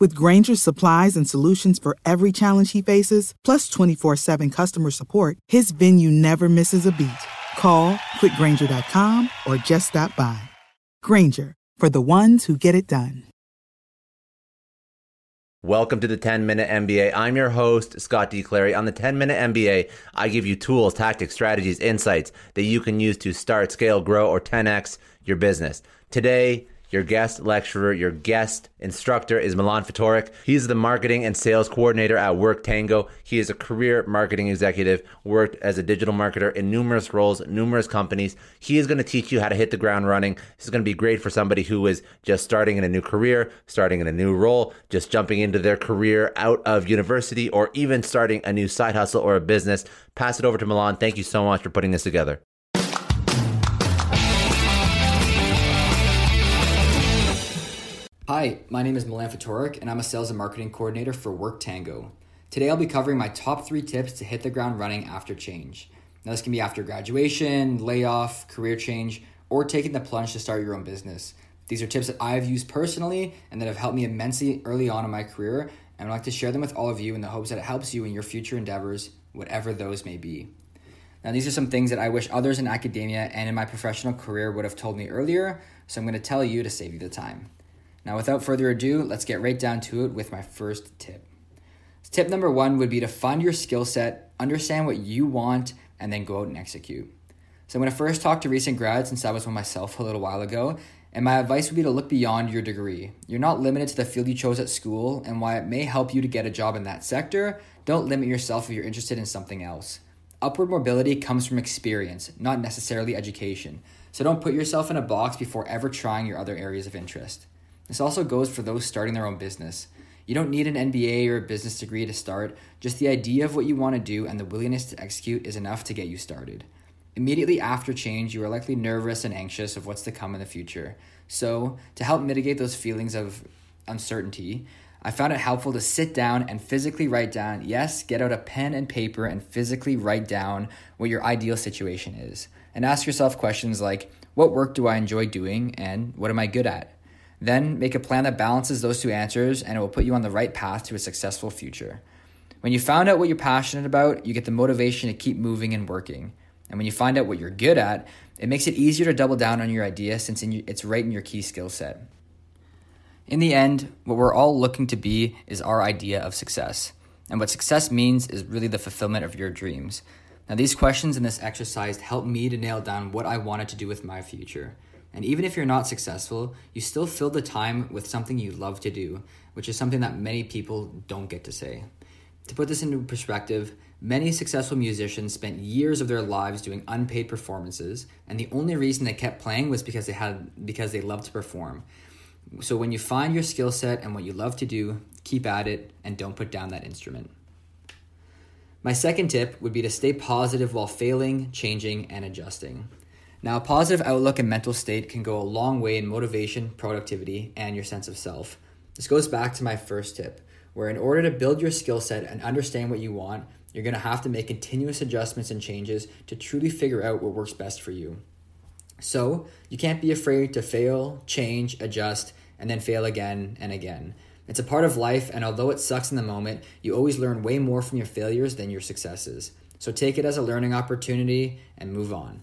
With Grainger's supplies and solutions for every challenge he faces, plus 24 7 customer support, his venue never misses a beat. Call quickgranger.com or just stop by. Granger, for the ones who get it done. Welcome to the 10 Minute MBA. I'm your host, Scott D. Clary. On the 10 Minute MBA, I give you tools, tactics, strategies, insights that you can use to start, scale, grow, or 10x your business. Today, your guest lecturer, your guest instructor is Milan Fatorik. He's the marketing and sales coordinator at WorkTango. He is a career marketing executive, worked as a digital marketer in numerous roles, numerous companies. He is going to teach you how to hit the ground running. This is going to be great for somebody who is just starting in a new career, starting in a new role, just jumping into their career out of university, or even starting a new side hustle or a business. Pass it over to Milan. Thank you so much for putting this together. Hi, my name is Milan Fatorik, and I'm a sales and marketing coordinator for WorkTango. Today, I'll be covering my top three tips to hit the ground running after change. Now, this can be after graduation, layoff, career change, or taking the plunge to start your own business. These are tips that I've used personally and that have helped me immensely early on in my career, and I'd like to share them with all of you in the hopes that it helps you in your future endeavors, whatever those may be. Now, these are some things that I wish others in academia and in my professional career would have told me earlier, so I'm going to tell you to save you the time. Now, without further ado, let's get right down to it with my first tip. Tip number one would be to find your skill set, understand what you want, and then go out and execute. So, I'm going to first talk to recent grads since I was one myself a little while ago, and my advice would be to look beyond your degree. You're not limited to the field you chose at school, and while it may help you to get a job in that sector, don't limit yourself if you're interested in something else. Upward mobility comes from experience, not necessarily education. So don't put yourself in a box before ever trying your other areas of interest. This also goes for those starting their own business. You don't need an MBA or a business degree to start, just the idea of what you want to do and the willingness to execute is enough to get you started. Immediately after change, you are likely nervous and anxious of what's to come in the future. So, to help mitigate those feelings of uncertainty, I found it helpful to sit down and physically write down, yes, get out a pen and paper and physically write down what your ideal situation is. And ask yourself questions like, what work do I enjoy doing and what am I good at? Then make a plan that balances those two answers and it will put you on the right path to a successful future. When you found out what you're passionate about, you get the motivation to keep moving and working. And when you find out what you're good at, it makes it easier to double down on your idea since it's right in your key skill set. In the end, what we're all looking to be is our idea of success. And what success means is really the fulfillment of your dreams. Now, these questions in this exercise helped me to nail down what I wanted to do with my future. And even if you're not successful, you still fill the time with something you love to do, which is something that many people don't get to say. To put this into perspective, many successful musicians spent years of their lives doing unpaid performances, and the only reason they kept playing was because they had because they loved to perform. So when you find your skill set and what you love to do, keep at it and don't put down that instrument. My second tip would be to stay positive while failing, changing, and adjusting. Now, a positive outlook and mental state can go a long way in motivation, productivity, and your sense of self. This goes back to my first tip, where in order to build your skill set and understand what you want, you're going to have to make continuous adjustments and changes to truly figure out what works best for you. So, you can't be afraid to fail, change, adjust, and then fail again and again. It's a part of life, and although it sucks in the moment, you always learn way more from your failures than your successes. So, take it as a learning opportunity and move on.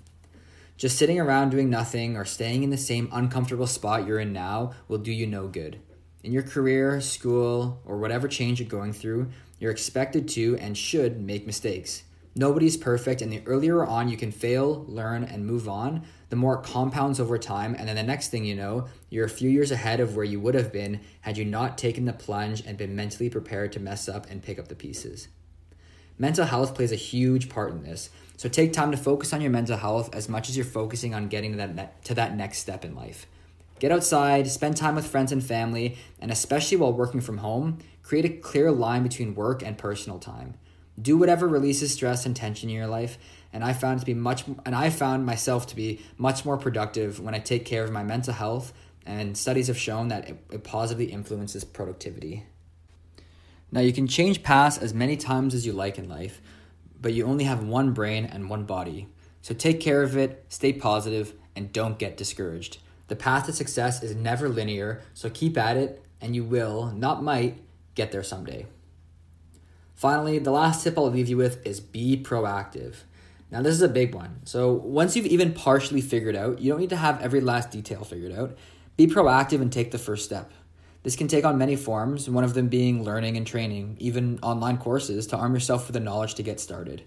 Just sitting around doing nothing or staying in the same uncomfortable spot you're in now will do you no good. In your career, school, or whatever change you're going through, you're expected to and should make mistakes. Nobody's perfect, and the earlier on you can fail, learn, and move on, the more it compounds over time. And then the next thing you know, you're a few years ahead of where you would have been had you not taken the plunge and been mentally prepared to mess up and pick up the pieces. Mental health plays a huge part in this. So take time to focus on your mental health as much as you're focusing on getting to that, ne- to that next step in life. Get outside, spend time with friends and family, and especially while working from home, create a clear line between work and personal time. Do whatever releases stress and tension in your life, and I found to be much and I found myself to be much more productive when I take care of my mental health, and studies have shown that it, it positively influences productivity. Now you can change paths as many times as you like in life, but you only have one brain and one body. So take care of it, stay positive, and don't get discouraged. The path to success is never linear, so keep at it, and you will, not might, get there someday. Finally, the last tip I'll leave you with is be proactive. Now, this is a big one. So, once you've even partially figured out, you don't need to have every last detail figured out. Be proactive and take the first step. This can take on many forms, one of them being learning and training, even online courses to arm yourself with the knowledge to get started.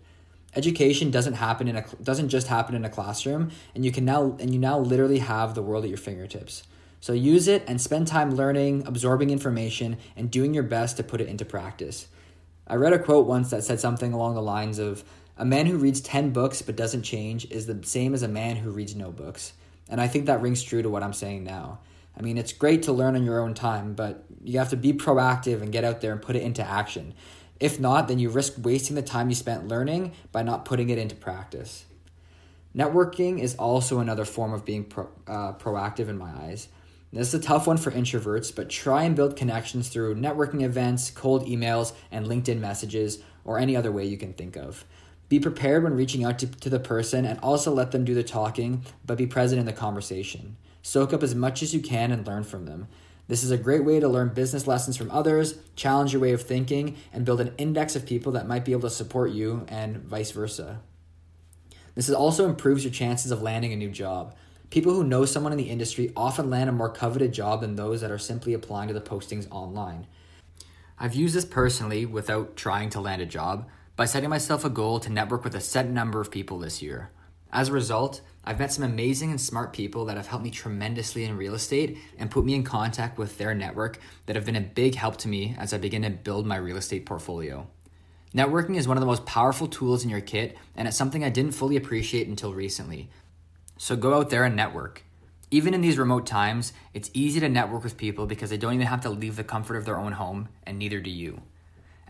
Education doesn't happen in a doesn't just happen in a classroom, and you can now and you now literally have the world at your fingertips. So use it and spend time learning, absorbing information, and doing your best to put it into practice. I read a quote once that said something along the lines of a man who reads 10 books but doesn't change is the same as a man who reads no books. And I think that rings true to what I'm saying now. I mean, it's great to learn on your own time, but you have to be proactive and get out there and put it into action. If not, then you risk wasting the time you spent learning by not putting it into practice. Networking is also another form of being pro, uh, proactive in my eyes. This is a tough one for introverts, but try and build connections through networking events, cold emails, and LinkedIn messages, or any other way you can think of. Be prepared when reaching out to, to the person and also let them do the talking, but be present in the conversation. Soak up as much as you can and learn from them. This is a great way to learn business lessons from others, challenge your way of thinking, and build an index of people that might be able to support you, and vice versa. This also improves your chances of landing a new job. People who know someone in the industry often land a more coveted job than those that are simply applying to the postings online. I've used this personally without trying to land a job by setting myself a goal to network with a set number of people this year. As a result, I've met some amazing and smart people that have helped me tremendously in real estate and put me in contact with their network that have been a big help to me as I begin to build my real estate portfolio. Networking is one of the most powerful tools in your kit, and it's something I didn't fully appreciate until recently. So go out there and network. Even in these remote times, it's easy to network with people because they don't even have to leave the comfort of their own home, and neither do you.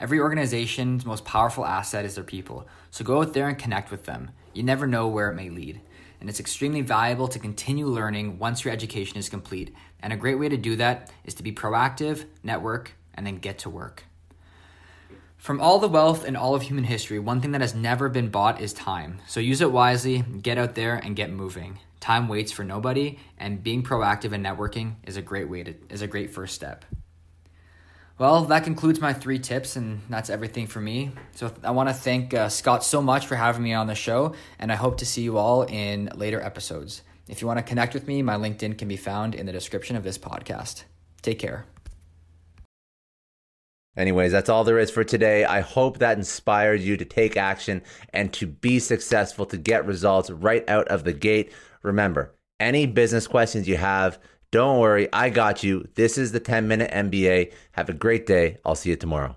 Every organization's most powerful asset is their people, so go out there and connect with them. You never know where it may lead. And it's extremely valuable to continue learning once your education is complete. And a great way to do that is to be proactive, network, and then get to work. From all the wealth in all of human history, one thing that has never been bought is time. So use it wisely, get out there and get moving. Time waits for nobody, and being proactive and networking is a great way to is a great first step. Well, that concludes my three tips, and that's everything for me. So I want to thank uh, Scott so much for having me on the show, and I hope to see you all in later episodes. If you want to connect with me, my LinkedIn can be found in the description of this podcast. Take care. Anyways, that's all there is for today. I hope that inspired you to take action and to be successful, to get results right out of the gate. Remember, any business questions you have, don't worry, I got you. This is the 10 Minute MBA. Have a great day. I'll see you tomorrow.